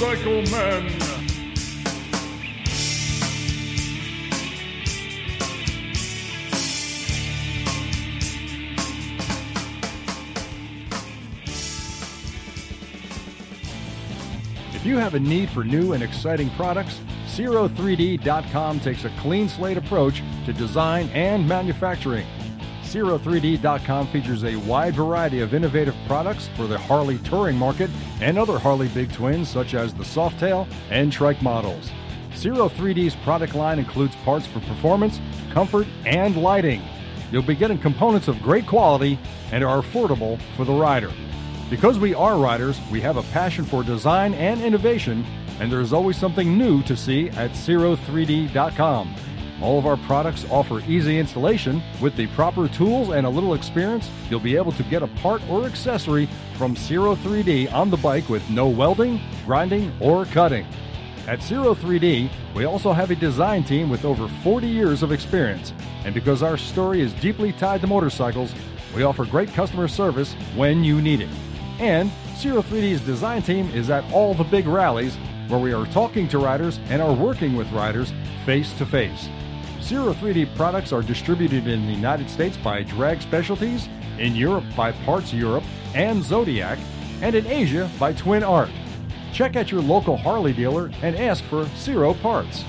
Men. If you have a need for new and exciting products, Zero3D.com takes a clean slate approach to design and manufacturing. Zero3D.com features a wide variety of innovative products for the Harley touring market and other Harley big twins such as the Softail and Trike models. Zero3D's product line includes parts for performance, comfort, and lighting. You'll be getting components of great quality and are affordable for the rider. Because we are riders, we have a passion for design and innovation, and there's always something new to see at Zero3D.com. All of our products offer easy installation. With the proper tools and a little experience, you'll be able to get a part or accessory from Zero 3D on the bike with no welding, grinding, or cutting. At Zero 3D, we also have a design team with over 40 years of experience. And because our story is deeply tied to motorcycles, we offer great customer service when you need it. And Zero 3D's design team is at all the big rallies where we are talking to riders and are working with riders face to face. Zero 3D products are distributed in the United States by Drag Specialties, in Europe by Parts Europe and Zodiac, and in Asia by Twin Art. Check out your local Harley dealer and ask for Zero parts.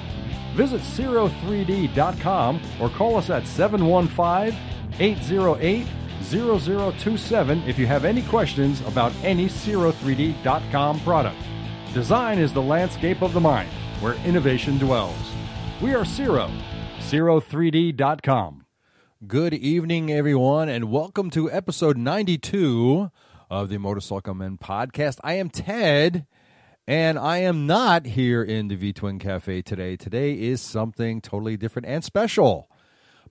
Visit Zero3D.com or call us at 715 808 0027 if you have any questions about any Zero3D.com product. Design is the landscape of the mind where innovation dwells. We are Zero, Zero3D.com. Good evening, everyone, and welcome to episode 92 of the Motorcycle Men podcast. I am Ted, and I am not here in the V Twin Cafe today. Today is something totally different and special.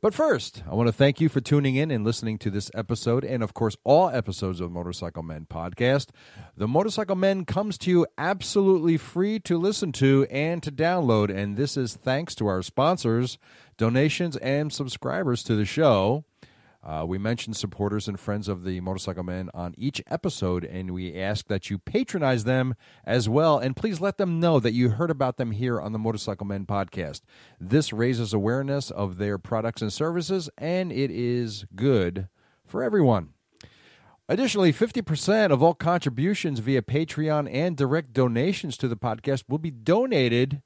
But first, I want to thank you for tuning in and listening to this episode, and of course, all episodes of Motorcycle Men podcast. The Motorcycle Men comes to you absolutely free to listen to and to download, and this is thanks to our sponsors, donations, and subscribers to the show. Uh, we mention supporters and friends of the Motorcycle Men on each episode, and we ask that you patronize them as well. And please let them know that you heard about them here on the Motorcycle Men podcast. This raises awareness of their products and services, and it is good for everyone. Additionally, 50% of all contributions via Patreon and direct donations to the podcast will be donated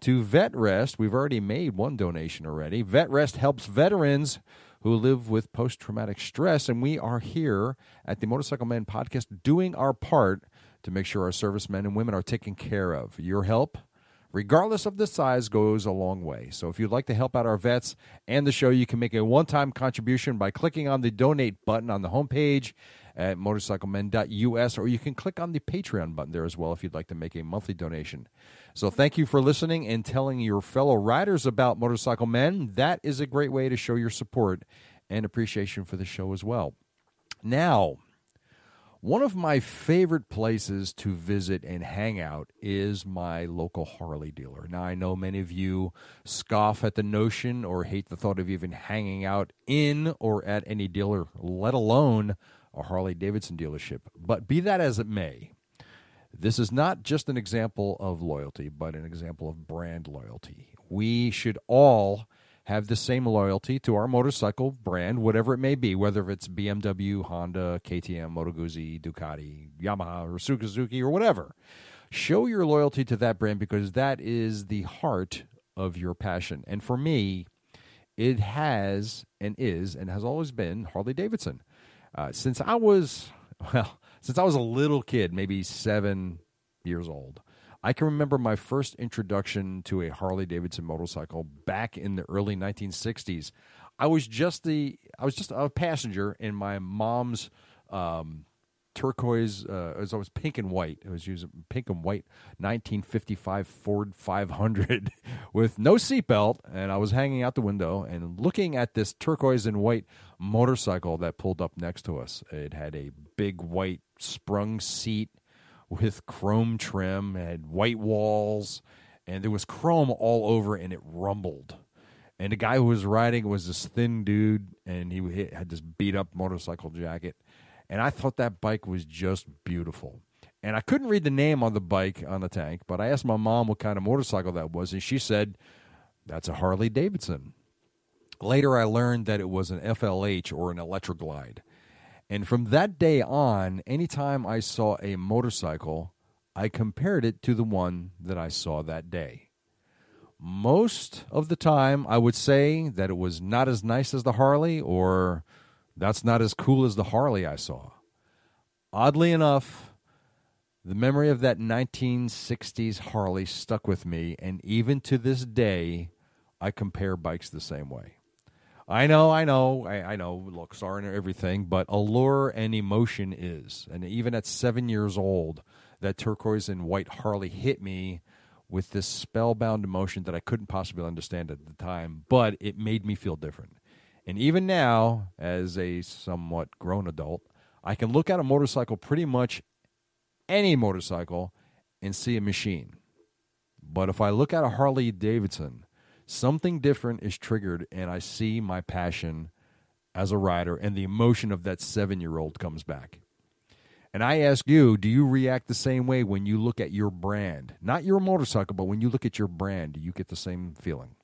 to VetRest. We've already made one donation already. VetRest helps veterans who live with post traumatic stress. And we are here at the Motorcycle Men podcast doing our part to make sure our servicemen and women are taken care of. Your help, regardless of the size, goes a long way. So if you'd like to help out our vets and the show, you can make a one time contribution by clicking on the donate button on the homepage at motorcyclemen.us, or you can click on the Patreon button there as well if you'd like to make a monthly donation. So thank you for listening and telling your fellow riders about Motorcycle Men. That is a great way to show your support and appreciation for the show as well. Now, one of my favorite places to visit and hang out is my local Harley dealer. Now, I know many of you scoff at the notion or hate the thought of even hanging out in or at any dealer, let alone a Harley Davidson dealership. But be that as it may, this is not just an example of loyalty, but an example of brand loyalty. We should all have the same loyalty to our motorcycle brand, whatever it may be, whether it's BMW, Honda, KTM, Moto Guzzi, Ducati, Yamaha, or Suzuki, or whatever. Show your loyalty to that brand because that is the heart of your passion. And for me, it has and is and has always been Harley Davidson. Uh, since I was, well, since I was a little kid, maybe seven years old, I can remember my first introduction to a Harley Davidson motorcycle back in the early 1960s. I was just the I was just a passenger in my mom's um, turquoise. Uh, it was always pink and white. It was using pink and white 1955 Ford 500 with no seatbelt, and I was hanging out the window and looking at this turquoise and white motorcycle that pulled up next to us. It had a big white sprung seat with chrome trim, had white walls, and there was chrome all over, and it rumbled. And the guy who was riding was this thin dude, and he had this beat up motorcycle jacket. And I thought that bike was just beautiful. and I couldn't read the name on the bike on the tank, but I asked my mom what kind of motorcycle that was, and she said, That's a Harley Davidson. Later, I learned that it was an FLH or an Electra Glide. And from that day on, anytime I saw a motorcycle, I compared it to the one that I saw that day. Most of the time, I would say that it was not as nice as the Harley, or that's not as cool as the Harley I saw. Oddly enough, the memory of that 1960s Harley stuck with me, and even to this day, I compare bikes the same way. I know, I know, I, I know looks aren't everything, but allure and emotion is. And even at seven years old, that turquoise and white Harley hit me with this spellbound emotion that I couldn't possibly understand at the time, but it made me feel different. And even now, as a somewhat grown adult, I can look at a motorcycle pretty much any motorcycle and see a machine. But if I look at a Harley Davidson, something different is triggered, and I see my passion as a rider, and the emotion of that seven year old comes back. And I ask you, do you react the same way when you look at your brand? Not your motorcycle, but when you look at your brand, do you get the same feeling?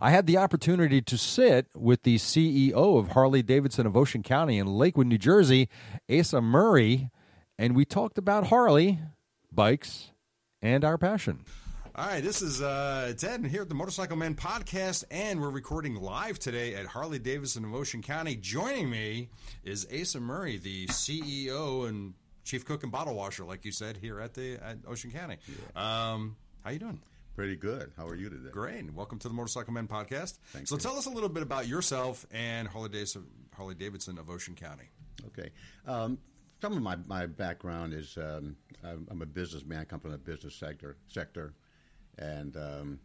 I had the opportunity to sit with the CEO of Harley Davidson of Ocean County in Lakewood, New Jersey, Asa Murray, and we talked about Harley, bikes, and our passion. All right, this is uh, Ted here at the Motorcycle Men podcast, and we're recording live today at Harley Davidson of Ocean County. Joining me is Asa Murray, the CEO and chief cook and bottle washer, like you said, here at the at Ocean County. Yeah. Um, how you doing? Pretty good. How are you today? Great. Welcome to the Motorcycle Men podcast. Thank so you. tell us a little bit about yourself and Harley Davidson, Harley Davidson of Ocean County. Okay. Um, some of my, my background is um, I'm, I'm a businessman. I come from the business sector. Sector, and um,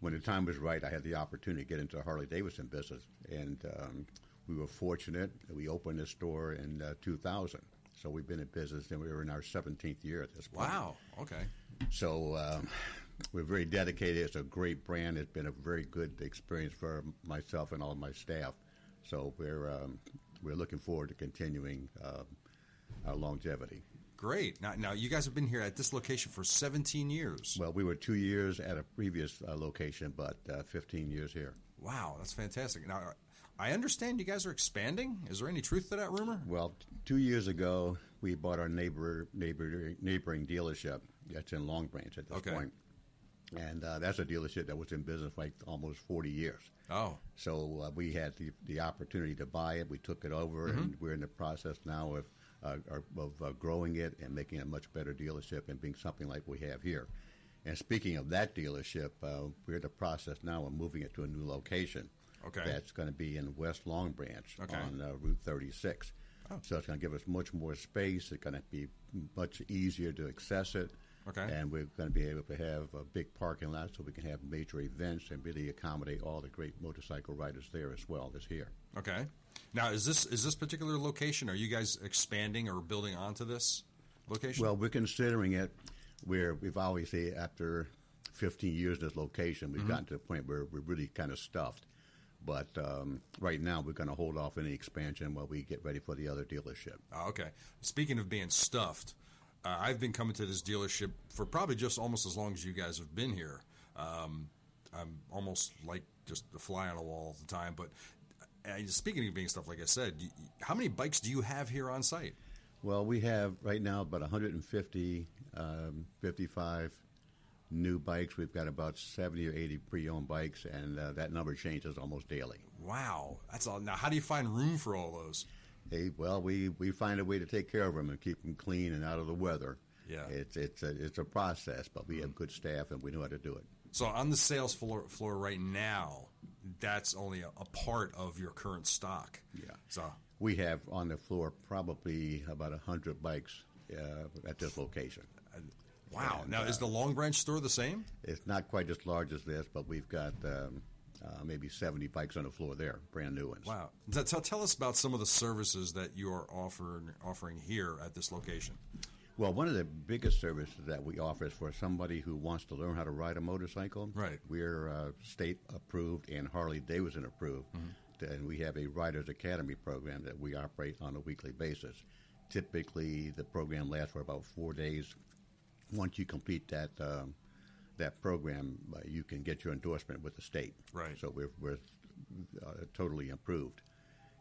when the time was right, I had the opportunity to get into the Harley Davidson business, and um, we were fortunate. that We opened this store in uh, 2000, so we've been in business, and we were in our 17th year at this point. Wow. Okay. So um, we're very dedicated. It's a great brand. It's been a very good experience for myself and all of my staff. So we're um, we're looking forward to continuing um our longevity. Great. Now, now you guys have been here at this location for 17 years. Well, we were two years at a previous uh, location, but uh, 15 years here. Wow, that's fantastic. Now, I understand you guys are expanding. Is there any truth to that rumor? Well, t- two years ago, we bought our neighbor, neighbor neighboring dealership. That's in Long Branch at this Okay. point. and uh, that's a dealership that was in business for like almost 40 years. Oh, So uh, we had the, the opportunity to buy it. We took it over, and we're in the process now of uh, of uh, growing it and making it a much better dealership and being something like we have here. And speaking of that dealership, uh, we're in the process now of moving it to a new location. Okay. That's going to be in West Long Branch Okay. on uh, Route 36. Oh. So it's going to give us much more space. It's going to be much easier to access it. Okay. And we're going to be able to have a big parking lot so we can have major events and really accommodate all the great motorcycle riders there as well as here. Okay. Now, is this is this particular location? Are you guys expanding or building onto this location? Well, we're considering it where we've obviously, after 15 years in this location, we've gotten to the point where we're really kind of stuffed. But um, right now, we're going to hold off any expansion while we get ready for the other dealership. Oh, okay. Speaking of being stuffed, uh, I've been coming to this dealership for probably just almost as long as you guys have been here. Um, I'm almost like just a fly on the wall all the time. But uh, speaking of being stuff, like I said, you, how many bikes do you have here on site? Well, we have right now about 150, um, 55 new bikes. We've got about 70 or 80 pre-owned bikes, and uh, that number changes almost daily. Wow, that's all. Now, how do you find room for all those? Hey, well, we, we find a way to take care of them and keep them clean and out of the weather. Yeah. it's it's a it's a process, but we have good staff and we know how to do it. So on the sales floor, floor right now, that's only a, a part of your current stock. Yeah. So We have on the floor probably about hundred bikes uh, at this location. wow. And, now is the Long Branch store the same? It's not quite as large as this, but we've got um, uh, maybe seventy bikes on the floor there, brand new ones. Wow. T- Tell, tell us about some of the services that you are offering offering here at this location. Well, one of the biggest services that we offer is for somebody who wants to learn how to ride a motorcycle. Right. We're uh, state approved and Harley Davidson approved, Mm-hmm. and we have a Riders Academy program that we operate on a weekly basis. typically, the program lasts for about four days. Once you complete that um, that program, uh, you can get your endorsement with the state. Right. So we're, we're uh, totally improved.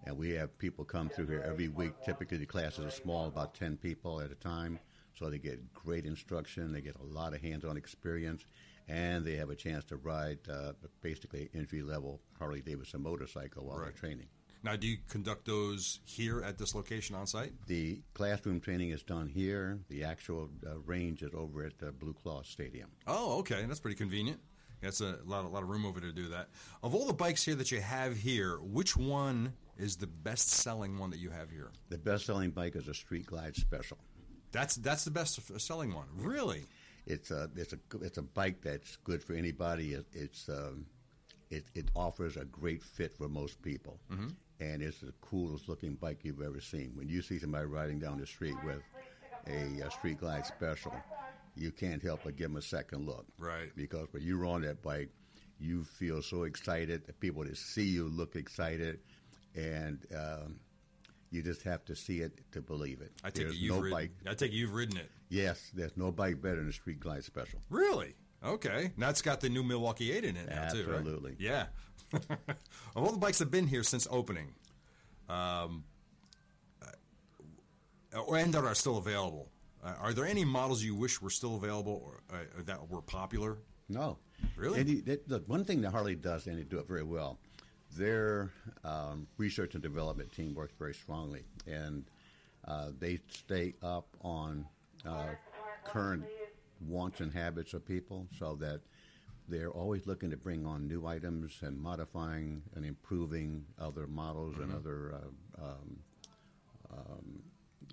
And we have people come through here every week. Typically, the classes are small, about 10 people at a time. So they get great instruction, they get a lot of hands on experience, and they have a chance to ride uh, basically entry level Harley Davidson motorcycle while they're training. Now, do you conduct those here at this location on site? The classroom training is done here. The actual uh, range is over at uh, Blue Claw Stadium. Oh, okay, that's pretty convenient. That's a lot, a lot of room over to do that. Of all the bikes here that you have here, which one is the best-selling one that you have here? The best selling bike is a Street Glide Special. That's that's the best-selling one. Really? It's a it's a it's a bike that's good for anybody. It, it's um, it, it offers a great fit for most people, and it's the coolest looking bike you've ever seen. When you see somebody riding down the street with a, uh Street Glide Special, you can't help but give them a second look, Right. Because when you're on that bike, you feel so excited. The people that see you look excited, and um, you just have to see it to believe it. I take There's you've no ridden. bike. I take you've ridden it. Yes, there's no bike better than the Street Glide Special. Really? Okay. Now it's got the new Milwaukee 8 in it now, too, right? Absolutely. Yeah. of all the bikes that have been here since opening, um, uh, and that are still available, uh, are there any models you wish were still available or uh, that were popular? No. Really? That, look, one thing that Harley does, and they do it very well, their um, research and development team works very strongly, and uh, they stay up on uh, current wants and habits of people, so that they're always looking to bring on new items and modifying and improving other models and other uh, um, um,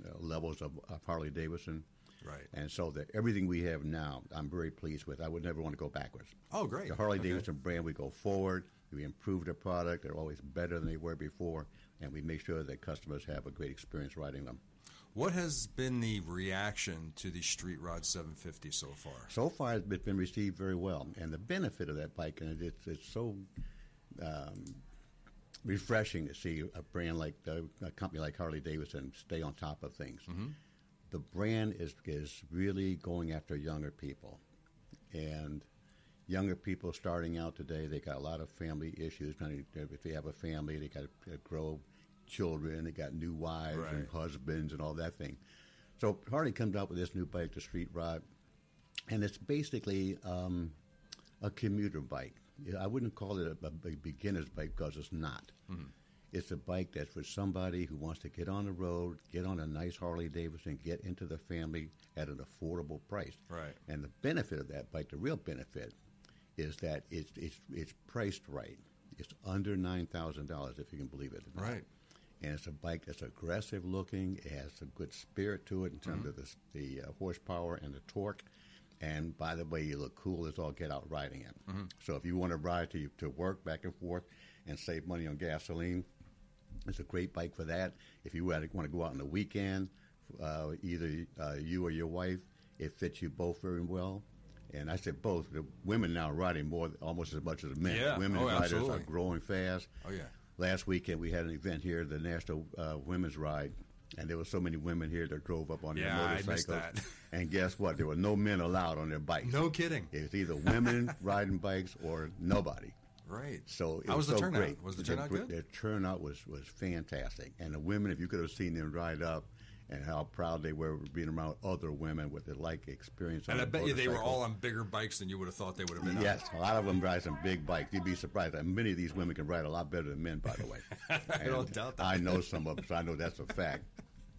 uh, levels of, of Harley Davidson. Right. And so that everything we have now, I'm very pleased with. I would never want to go backwards. Oh, great. The Harley Okay. Davidson brand, we go forward. We improve the product. They're always better than they were before, and we make sure that customers have a great experience riding them. What has been the reaction to the Street Rod 750 so far? So far, it's been received very well, and the benefit of that bike, and it's it's so um, refreshing to see a brand like a company like Harley Davidson stay on top of things. The brand is is really going after younger people, and younger people starting out today, they got a lot of family issues. If they have a family, they got to grow children, they got new wives and husbands and all that thing. So Harley comes out with this new bike, the Street Rod, and it's basically um, a commuter bike. I wouldn't call it a, a beginner's bike because it's not. It's a bike that's for somebody who wants to get on the road, get on a nice Harley Davidson, get into the family at an affordable price. Right. And the benefit of that bike, the real benefit, is that it's it's it's priced right. It's under nine thousand dollars, if you can believe it. Right. And it's a bike that's aggressive looking. It has a good spirit to it in terms of the, the uh, horsepower and the torque. And by the way, you look cool as all get out riding it. So if you want to ride to to work back and forth and save money on gasoline, it's a great bike for that. If you want to go out on the weekend, uh, either uh, you or your wife, it fits you both very well. And I said both. The women now are riding more, almost as much as the men. Yeah. Women Oh, riders absolutely. are growing fast. Oh, yeah. Last weekend we had an event here, the National uh, Women's Ride, and there were so many women here that drove up on Yeah, their motorcycles. And guess what? There were no men allowed on their bikes. No kidding. It's either women riding bikes or nobody. Right. So it How was the so turnout? Great. Was the turnout good? The turnout was was fantastic, and the women, if you could have seen them ride up, and how proud they were being around other women with the like experience. And on I bet you they were all on bigger bikes than you would have thought they would have been on. Yes, a lot of them ride some big bikes. You'd be surprised. And many of these women can ride a lot better than men, by the way. I don't doubt that. I know some of them, so I know that's a fact.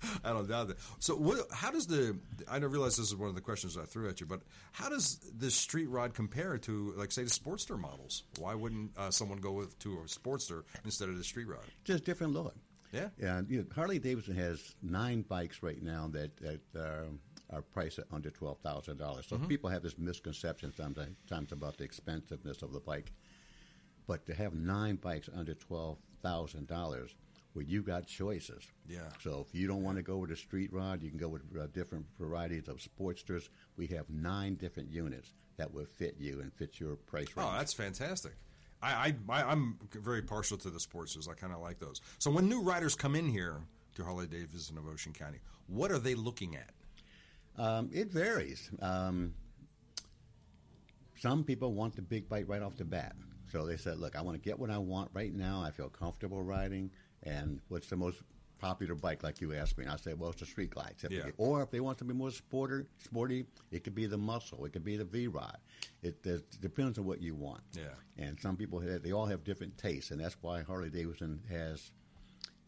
I don't doubt that. So, what, how does the? I don't realize this is one of the questions I threw at you, but how does the street rod compare to, like, say, the Sportster models? Why wouldn't uh, someone go with to a Sportster instead of the street rod? Just different look. Yeah. And you know, Harley Davidson has nine bikes right now that that uh, are priced at under twelve thousand dollars. Mm-hmm. So people have this misconception sometimes, about the expensiveness of the bike. But to have nine bikes under twelve thousand dollars, where you got choices. Yeah. So if you don't want to go with a street rod, you can go with uh, different varieties of Sportsters. We have nine different units that will fit you and fit your price range. Oh, that's fantastic. I, I, I'm very partial to the Sportsters. I kind of like those. So when new riders come in here to to Harley Davidson of Ocean County, what are they looking at? Um, it varies. Um, some people want the big bite right off the bat. So they said, look, I want to get what I want right now. I feel comfortable riding. And what's the most popular bike, like you asked me? And I said, well, it's the Street Glide. Yeah. Or if they want something more sporty, sporty, it could be the Muscle. It could be the V-Rod. It, it depends on what you want. Yeah. And some people, have, they all have different tastes. And that's why Harley-Davidson has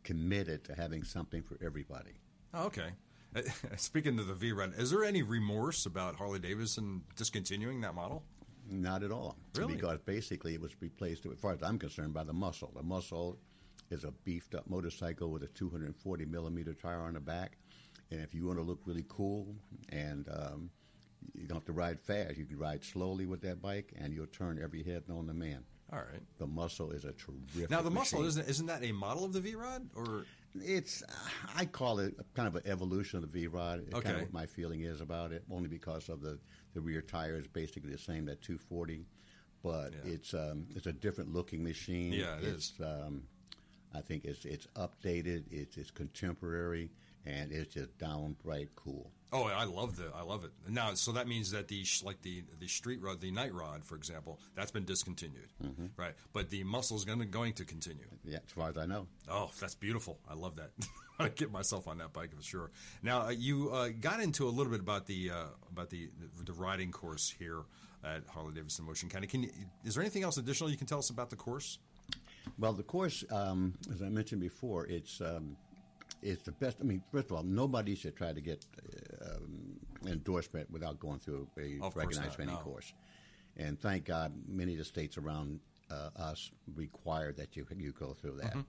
committed to having something for everybody. Oh, okay. Uh, Speaking of the V Rod, is there any remorse about Harley Davidson discontinuing that model? Not at all. Really? Because basically it was replaced, as far as I'm concerned, by the muscle. The muscle is a beefed up motorcycle with a 240 millimeter tire on the back. And if you want to look really cool and um, you don't have to ride fast, you can ride slowly with that bike and you'll turn every head known to man. All right. The muscle is a terrific. Now the muscle machine. isn't isn't that a model of the V Rod or It's, I call it kind of an evolution of the V Rod. It's kind Okay. of what my feeling is about it, only because of the, the rear tire is basically the same, that 240. But Yeah. it's um, it's a different looking machine. Yeah, it it's, Um, I think it's it's updated, it's, it's contemporary, and it's just downright cool. Oh, I love the I love it. Now, so that means that the like the the street rod, the night rod, for example, that's been discontinued, Mm-hmm. right? But the muscle's going to going to continue. Yeah, as far as I know. Oh, that's beautiful. I love that. I get myself on that bike for sure. Now, uh, you uh, got into a little bit about the uh, about the, the the riding course here at Harley Davidson Motion County. Can you, is there anything else additional you can tell us about the course? Well, the course, um, as I mentioned before, it's um, it's the best. I mean, first of all, nobody should try to get uh, um, endorsement without going through a Of recognized training no. course. And thank God, many of the states around uh, us require that you you go through that. Mm-hmm.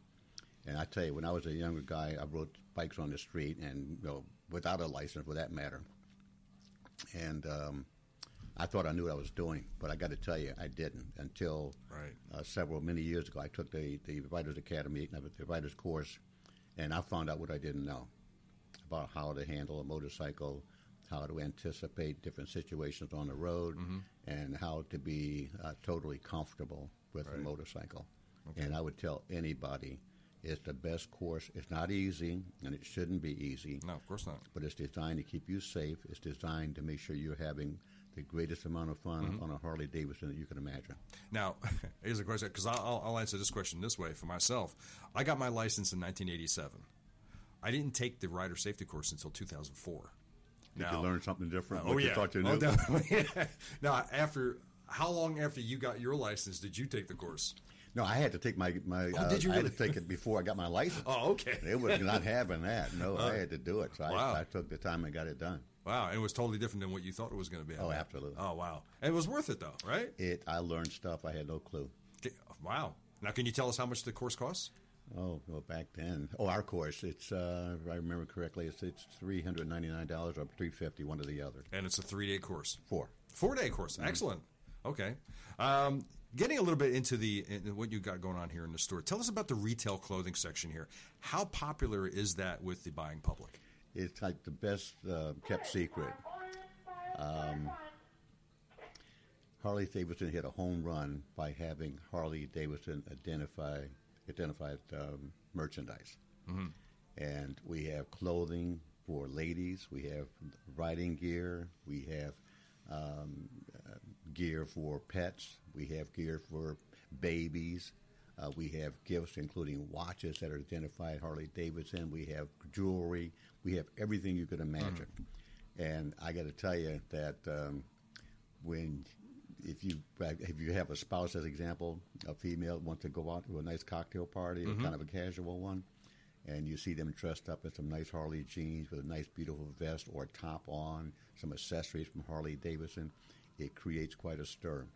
And I tell you, when I was a younger guy, I rode bikes on the street, and you know, without a license, for that matter. And um, I thought I knew what I was doing, but I got to tell you, I didn't until Right. uh, several many years ago. I took the the Riders Academy, the Writers course, and I found out what I didn't know about how to handle a motorcycle, how to anticipate different situations on the road, Mm-hmm. and how to be uh, totally comfortable with a motorcycle. And I would tell anybody, it's the best course. It's not easy, and it shouldn't be easy No, of course not. but it's designed to keep you safe. It's designed to make sure you're having the greatest amount of fun Mm-hmm. on a Harley Davidson that you can imagine. Now, here's a question because I'll, I'll answer this question this way for myself. I got my license in 1987. I didn't take the rider safety course until 2004. Did Now- you learn something different? Oh yeah. you Oh, definitely. now, after how long after you got your license did you take the course? no, I had to take my my. Oh, uh, did you I had to really? take it before I got my license. Oh, okay. It was not having that. No, I had to do it. So Wow. I, I took the time and got it done. Wow, it was totally different than what you thought it was going to be. Oh, absolutely. Oh, wow, and it was worth it though, right? It. I learned stuff I had no clue. Okay, Wow. Now, can you tell us how much the course costs? Oh, well, back then. Oh, our course. It's. Uh, if I remember correctly. It's it's three hundred ninety nine dollars or three fifty, one or the other. And it's a three day course. Four. Four day course. Excellent. Okay. Um, getting a little bit into the in what you got going on here in the store. Tell us about the retail clothing section here. How popular is that with the buying public? It's like the best uh, kept secret. Um, Harley Davidson hit a home run by having Harley Davidson identify identified um, merchandise, and we have clothing for ladies. We have riding gear. We have um, uh, gear for pets. We have gear for babies. Uh, we have gifts, including watches that are identified Harley Davidson. We have jewelry. We have everything you could imagine. And I got to tell you that um, when if you if you have a spouse, as example, a female wants to go out to a nice cocktail party, or kind of a casual one, and you see them dressed up in some nice Harley jeans with a nice, beautiful vest or top on, some accessories from Harley Davidson, it creates quite a stir.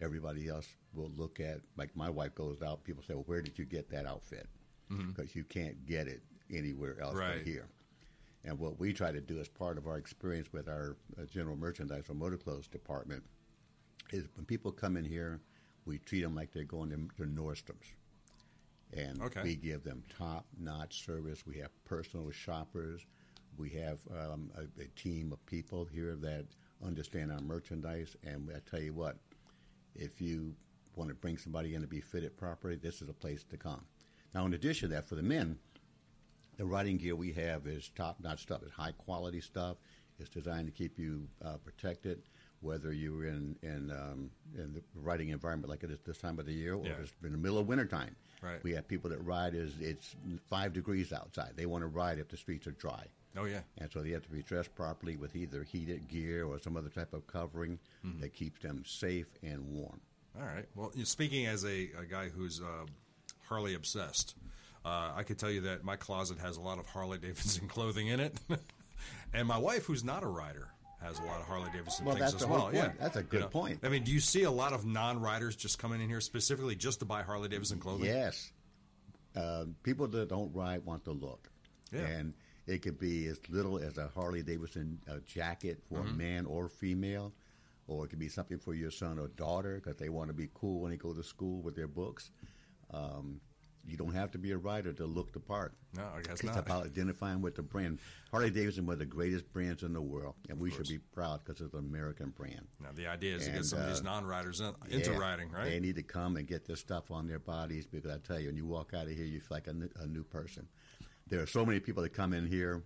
Everybody else will look at, like my wife goes out, people say, well, where did you get that outfit? Because you can't get it anywhere else Right. but here. And what we try to do as part of our experience with our uh, general merchandise or motor clothes department is when people come in here, we treat them like they're going to, to Nordstrom's. And Okay. we give them top notch service. We have personal shoppers. We have um, a, a team of people here that understand our merchandise. And I tell you what, if you want to bring somebody in to be fitted properly, this is a place to come. Now, in addition to that, for the men, the riding gear we have is top-notch stuff. It's high-quality stuff. It's designed to keep you uh, protected, whether you're in in, um, in the riding environment like it is this time of the year, or Yeah. if it's in the middle of wintertime. Right. We have people that ride as it's five degrees outside. They want to ride if the streets are dry. Oh yeah. And so they have to be dressed properly with either heated gear or some other type of covering Mm-hmm. that keeps them safe and warm. All right. Well, speaking as a, a guy who's uh, Harley obsessed, uh, I could tell you that my closet has a lot of Harley Davidson clothing in it, and my wife, who's not a rider, has a lot of Harley Davidson Well, things as well. Yeah. That's a good You know? point. I mean, do you see a lot of non-riders just coming in here specifically just to buy Harley Davidson clothing? Yes. Uh, people that don't ride want the look. Yeah. And it could be as little as a Harley Davidson uh, jacket for Mm-hmm. a man or female, or it could be something for your son or daughter because they want to be cool when they go to school with their books. Um, you don't have to be a rider to look the part. No, I guess It's not. It's about identifying with the brand. Harley Davidson was the greatest brands in the world, and we should be proud because it's an American brand. Now the idea is to get And, some of these uh, non-riders in, into Yeah. riding, right? They need to come and get this stuff on their bodies because I tell you, when you walk out of here, you feel like a new, a new person. There are so many people that come in here.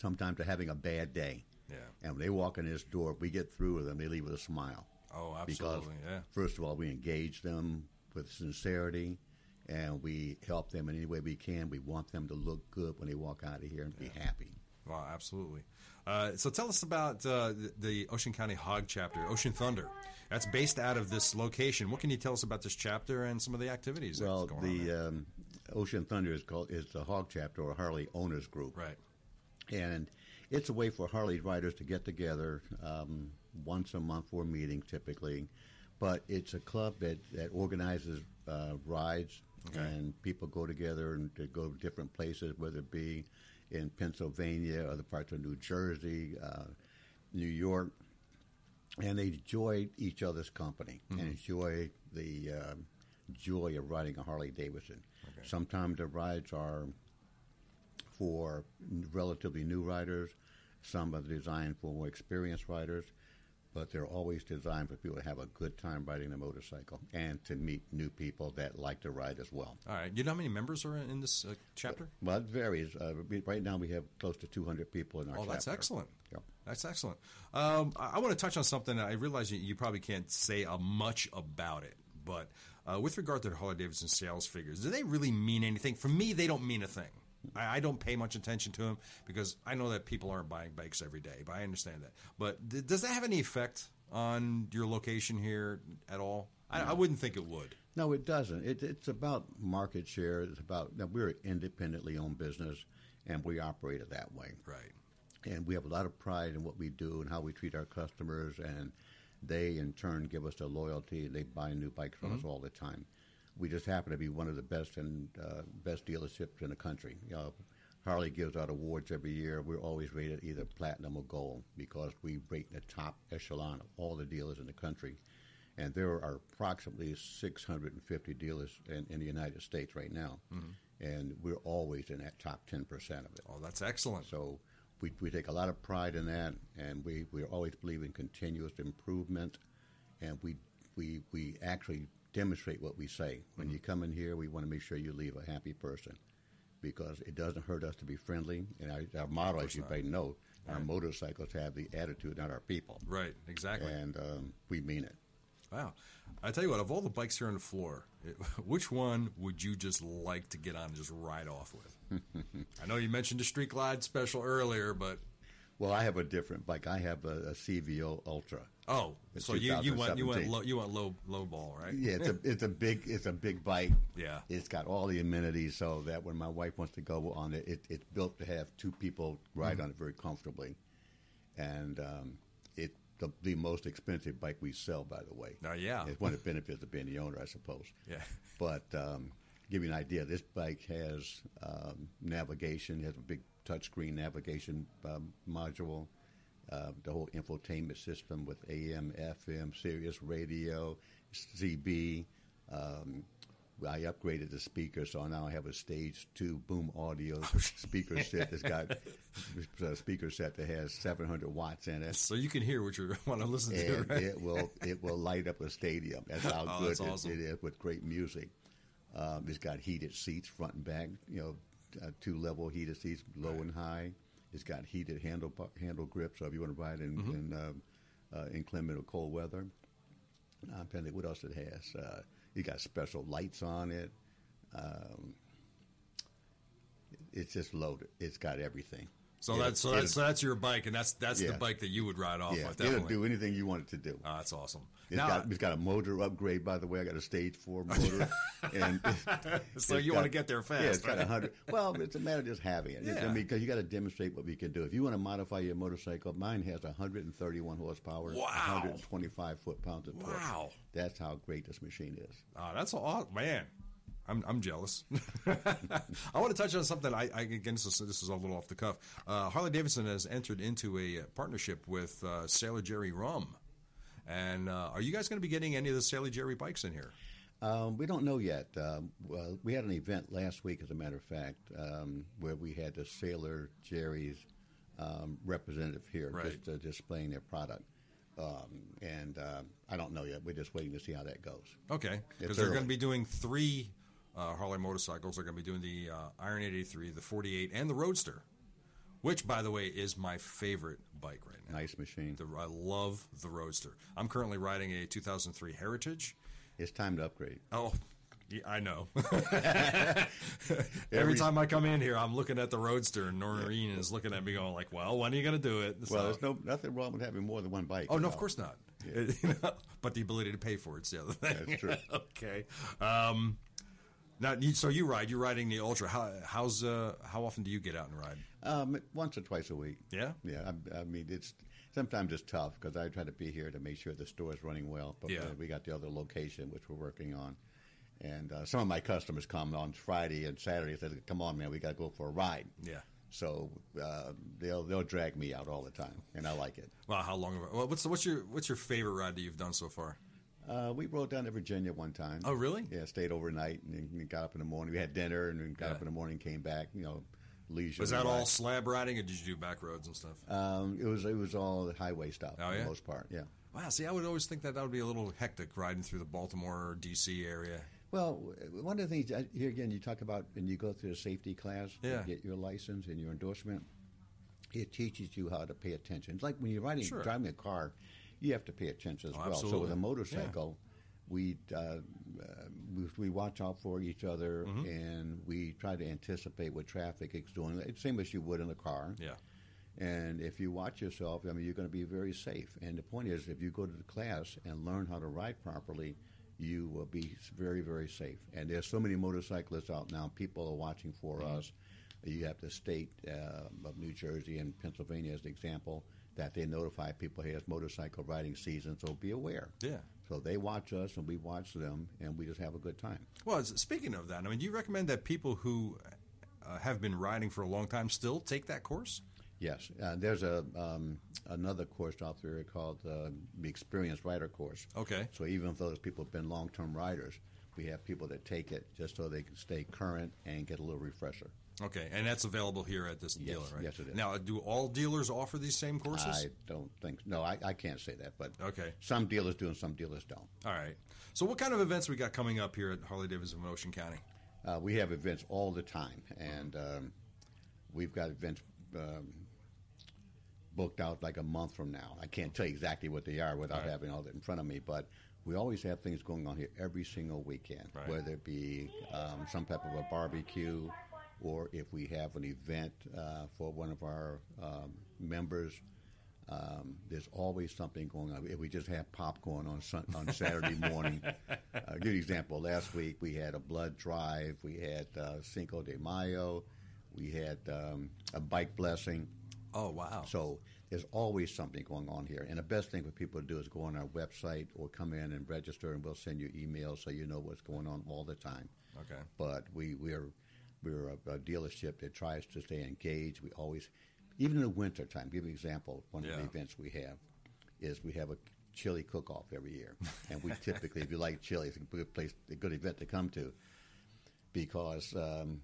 Sometimes they're having a bad day, Yeah. and when they walk in this door, we get through with them. They leave with a smile. Oh, Because absolutely. Yeah. first of all, we engage them with sincerity, and we help them in any way we can. We want them to look good when they walk out of here and be happy. Wow, absolutely. Uh, so tell us about uh, the, Ocean County Hog chapter, Ocean Thunder. That's based out of this location. What can you tell us about this chapter and some of the activities Well, that's going on? there? the um, Ocean Thunder is called is the Hog Chapter or Harley Owners Group. right. and it's a way for Harley riders to get together um, once a month for a meeting, typically. But it's a club that that organizes uh, rides, and people go together and to go to different places, whether it be in Pennsylvania, other parts of New Jersey, uh, New York, and they enjoy each other's company and enjoy the um joy of riding a Harley Davidson. Sometimes the rides are for relatively new riders. Some are designed for more experienced riders, but they're always designed for people to have a good time riding a motorcycle and to meet new people that like to ride as well. All right. You know how many members are in this uh, chapter? Well, it varies. Uh, right now, we have close to 200 people in our. Oh, that's excellent. Yep. That's excellent. Um, I, I want to touch on something. I realize you, you probably can't say uh, much about it, but uh, with regard to the Harley Davidson sales figures, do they really mean anything? For me, they don't mean a thing. I, I don't pay much attention to them because I know that people aren't buying bikes every day, but I understand that. But th- does that have any effect on your location here at all? I, I wouldn't think it would. No, it doesn't. It, it's about market share. It's about now, we're an independently owned business, and we operate it that way. Right. and we have a lot of pride in what we do and how we treat our customers and they in turn give us their loyalty they buy new bikes from mm-hmm. us all the time we just happen to be one of the best and uh, best dealerships in the country. You know, harley gives out awards every year. We're always rated either platinum or gold because we rate in the top echelon of all the dealers in the country. And there are approximately 650 dealers in, in the united states right now. And we're always in that top 10% of it. Oh, that's excellent. so we, we take a lot of pride in that, and we, we always believe in continuous improvement, and we, we, we actually demonstrate what we say. When you come in here, we want to make sure you leave a happy person because it doesn't hurt us to be friendly. And our, our motto, as you may know, our motorcycles have the attitude, not our people. Right. Exactly. And um, we mean it. Wow. I tell you what, of all the bikes here on the floor, it, which one would you just like to get on and just ride off with? I know you mentioned the Street Glide special earlier, but Well, I have a different bike. I have a, a CVO Ultra. oh, so you, you went you went low, you went low low ball, right? Yeah, it's a it's a big it's a big bike. Yeah. it's got all the amenities so that when my wife wants to go on it, it it's built to have two people ride Mm-hmm. on it very comfortably, and um, it the, the most expensive bike we sell, by the way. Oh, yeah. it's one of the benefits of being the owner, I suppose. Yeah. But um, give you an idea, this bike has um, navigation. It has a big touchscreen navigation um, module. Uh, the whole infotainment system with AM, FM, Sirius radio, CB. Um, I upgraded the speaker, so now I have a stage two boom audio speaker set that's got a speaker set that has 700 watts in it So you can hear what you want to listen to, and right? it will it will light up a stadium. That's how Oh, good that's it- awesome. it is with great music. Um, it's got heated seats front and back. You know, uh, two level heated seats, low and high. It's got heated handle handle grip, so if you want to ride in in um, uh, inclement or cold weather. I'm trying to think what else it has. Uh, you got special lights on it. Um, it's just loaded. It's got everything. So It'll- that's so that's it'll- that's your bike, and that's that's the bike that you would ride off yeah, with. it'll do anything you want it to do. Oh, that's awesome. It's now, got it's got a motor upgrade, by the way. I got a stage four motor, and it's- So it's you wanna get there fast, Yeah, it's got a hundred. Well, it's a matter of just having it. Yeah. I mean, because you got to demonstrate what we can do. If you want to modify your motorcycle, mine has 131 horsepower, Wow. 125 foot pounds of torque. Wow. That's how great this machine is. Oh, that's awesome, man. I'm, I'm jealous. I want to touch on something. I, I again, this is, this is a little off the cuff. Uh, Harley Davidson has entered into a uh, partnership with uh, Sailor Jerry Rum, and uh, are you guys going to be getting any of the Sailor Jerry bikes in here? Um, we don't know yet. Um, well, we had an event last week, as a matter of fact, um, where we had the Sailor Jerry's um, representative here Right. just uh, displaying their product. Um, and uh, I don't know yet. We're just waiting to see how that goes. Okay, because they're going to be doing three uh, Harley motorcycles. They're going to be doing the uh, Iron 883, the 48, and the Roadster, which, by the way, is my favorite bike right now. Nice machine. The, I love the Roadster. I'm currently riding a 2003 Heritage. It's time to upgrade. Oh, yeah, I know. Every, time I come in here, I'm looking at the Roadster, and Noreen is looking at me, going like, "Well, when are you going to do it?" Well, So- there's no nothing wrong with having more than one bike. Oh no, of course not. Know, but the ability to pay for it's the other thing. That's true. okay. Um, now, so you ride? You're riding the Ultra. How, how's uh, how often do you get out and ride? Um, once or twice a week. Yeah? Yeah. I, I mean, it's sometimes it's tough because I try to be here to make sure the store is running well. But Yeah. we got the other location which we're working on, and uh, some of my customers come on Friday and Saturday They say, "Come on, man, we got to go for a ride." Yeah. So uh, they'll they'll drag me out all the time, and I like it. Well, how long? Well, what's the, what's your what's your favorite ride that you've done so far? Uh, we rode down to Virginia one time. Oh, really? Yeah, stayed overnight and then got up in the morning. We had dinner and then got Yeah. up in the morning, came back. You know, leisure. Was that all slab riding, or did you do back roads and stuff? Um, it was it was all highway stuff Oh, for yeah? the most part. Yeah. Wow. See, I would always think that that would be a little hectic riding through the Baltimore or D.C. area. Well, one of the things uh, here again, you talk about when you go through the safety class Yeah. get your license and your endorsement. It teaches you how to pay attention. It's like when you're riding, Sure. driving a car, you have to pay attention as Oh, well. So with a motorcycle, we, uh, uh, we we watch out for each other Mm-hmm. and we try to anticipate what traffic is doing. It's Same as you would in a car. Yeah. And if you watch yourself, I mean, you're going to be very safe. And the point is, if you go to the class and learn how to ride properly, you will be very, very safe. And there's so many motorcyclists out now. People are watching for us. You have the state uh, of New Jersey and Pennsylvania as an example that they notify people, hey, it's motorcycle riding season, so be aware. Yeah. So they watch us and we watch them, and we just have a good time. Well, speaking of that, I mean, do you recommend that people who uh, have been riding for a long time still take that course? Yes, uh, there's a um, another course out there called uh, the Experienced Rider Course. Okay. So even if those people have been long-term riders, we have people that take it just so they can stay current and get a little refresher. Okay, and that's available here at this Yes, dealer, right? yes, it is. Now, do all dealers offer these same courses? I don't think no, I, I can't say that, but Okay. some dealers do and some dealers don't. All right. So, what kind of events we got coming up here at Harley Davidson of Ocean County? Uh, we have events all the time, and um, we've got events um, booked out like a month from now. I can't tell you exactly what they are without Right. having all that in front of me, but we always have things going on here every single weekend, Right. whether it be um, some type of a barbecue or if we have an event uh, for one of our um, members. Um, there's always something going on. If we just have popcorn on sun, on Saturday morning, uh, give you an example. Last week we had a blood drive. We had uh, Cinco de Mayo. We had um, a bike blessing. Oh, wow. So there's always something going on here. And the best thing for people to do is go on our website or come in and register, and we'll send you emails so you know what's going on all the time. Okay. But we we're we're a, a dealership that tries to stay engaged. We always, even in the winter time. Give you an example. One of the events we have is we have a chili cook-off every year, and we typically, if you like chili, it's a good place, a good event to come to, because. Um,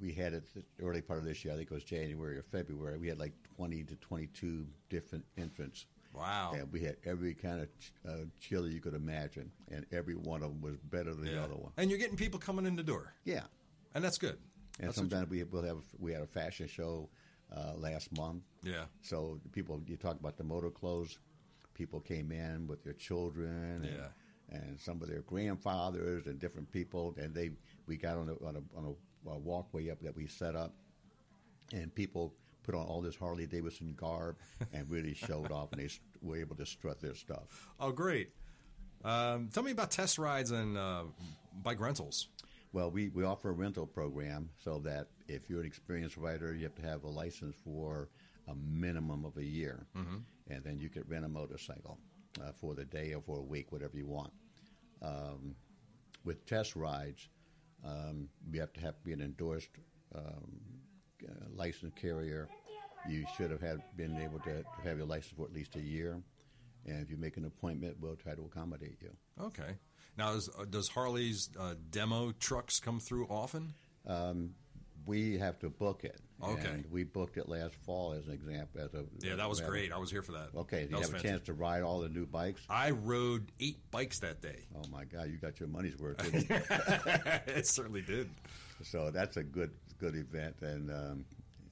we had it the early part of this year. I think it was January or February. We had like twenty to twenty-two different infants, Wow. and we had every kind of ch- uh, chili you could imagine, and every one of them was better than the other one. And you're getting people coming in the door, Yeah, and that's good. And That's sometimes we will have we had a fashion show uh, last month. Yeah. So people, you talk about the motor clothes. People came in with their children, and, Yeah. and some of their grandfathers and different people, and they we got on a on a, on a, a walkway up that we set up, and people put on all this Harley Davidson garb and really showed off, and they were able to strut their stuff. Oh, great. Um, tell me about test rides and uh, bike rentals. Well, we, we offer a rental program so that if you're an experienced rider, you have to have a license for a minimum of a year. And then you could rent a motorcycle uh, for the day or for a week, whatever you want. Um, with test rides, um, you have to have to be an endorsed um, uh, licensed carrier. You should have had been able to, to have your license for at least a year. And if you make an appointment, we'll try to accommodate you. Okay. Now, is, uh, does Harley's uh, demo trucks come through often? We have to book it. Okay. And we booked it last fall as an example. As a Yeah, that was as great. I was here for that. Okay, that you have a fantastic. chance to ride all the new bikes? I rode eight bikes that day. Oh my God, you got your money's worth. didn't you? it certainly did. so that's a good good event, and um,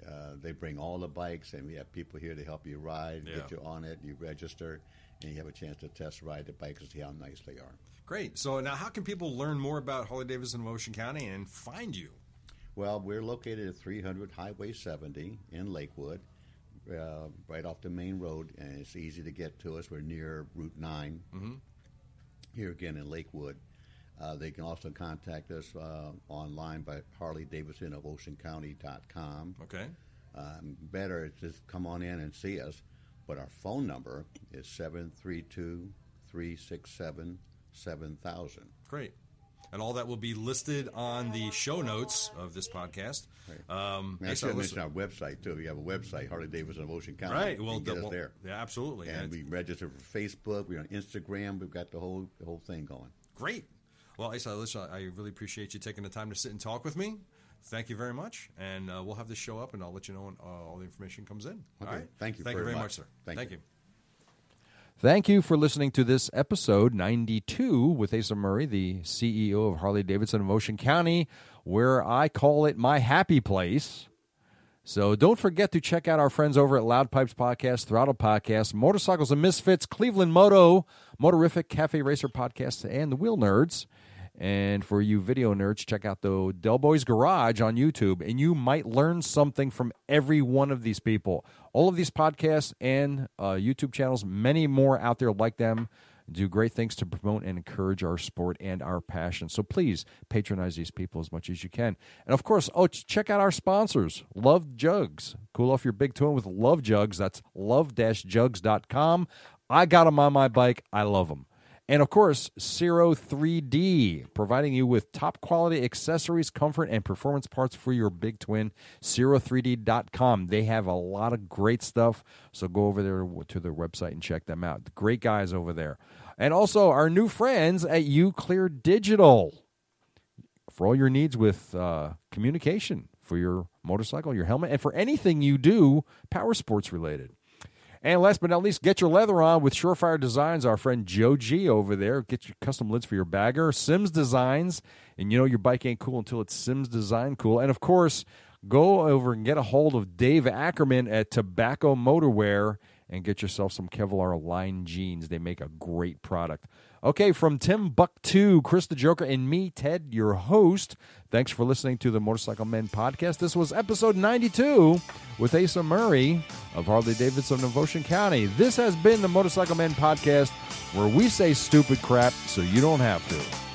uh, they bring all the bikes, and we have people here to help you ride, Yeah. get you on it, you register, and you have a chance to test ride the bikes and see how nice they are. Great. So now, how can people learn more about Harley Davidson of Ocean County and find you? Well, we're located at 300 Highway 70 in Lakewood, uh, right off the main road, and it's easy to get to us. We're near Route 9 here again in Lakewood. Uh, they can also contact us uh, online by Harley Davidson of Ocean OceanCounty.com. Okay. Um, better just come on in and see us, but our phone number is 732 367 7000. Great. And all that will be listed on the show notes of this podcast. Um, I should mention our website too. We have a website, Harley Davidson of Ocean County. right. You Well, the- well, there. Yeah, absolutely. And And we register for Facebook. We're on Instagram. We've got the whole the whole thing going. great. Well, Asa, listen, I really appreciate you taking the time to sit and talk with me. Thank you very much. And uh, we'll have this show up, and I'll let you know when uh, all the information comes in. Okay. All right. Thank you Thank you very very much. much, sir. Thank Thank you. you. Thank you for listening to this episode 92 with Asa Murray, the CEO of Harley Davidson of Ocean County, where I call it my happy place. So don't forget to check out our friends over at Loud Pipes Podcast, Throttle Podcast, Motorcycles and Misfits, Cleveland Moto, Motorific, Cafe Racer Podcast, and the Wheel Nerds. And for you video nerds, check out the Del Boys Garage on YouTube, and you might learn something from every one of these people. All of these podcasts and uh, YouTube channels, many more out there like them, do great things to promote and encourage our sport and our passion. So please patronize these people as much as you can. And of course, oh, check out our sponsors, Love Jugs. Cool off your big twin with Love Jugs. That's love-jugs.com. I got them on my bike. I love them. And of course, Zero 3D, providing you with top quality accessories, comfort, and performance parts for your big twin. Zero3D.com. They have a lot of great stuff. So go over there to their website and check them out. Great guys over there. And also, our new friends at Uclear Digital for all your needs with uh, communication for your motorcycle, your helmet, and for anything you do power sports related. And last but not least, get your leather on with Surefire Designs. Our friend Joe G over there. Get your custom lids for your bagger. Sims Designs. And you know your bike ain't cool until it's Sims Design cool. And of course, go over and get a hold of Dave Ackerman at Tobacco Motorwear and get yourself some Kevlar line jeans. They make a great product. Okay, from Tim Buck2, Chris the Joker, and me, Ted, your host. Thanks for listening to the Motorcycle Men podcast. This was episode 92 with Asa Murray of Harley Davidson of Ocean County. This has been the Motorcycle Men podcast where we say stupid crap so you don't have to.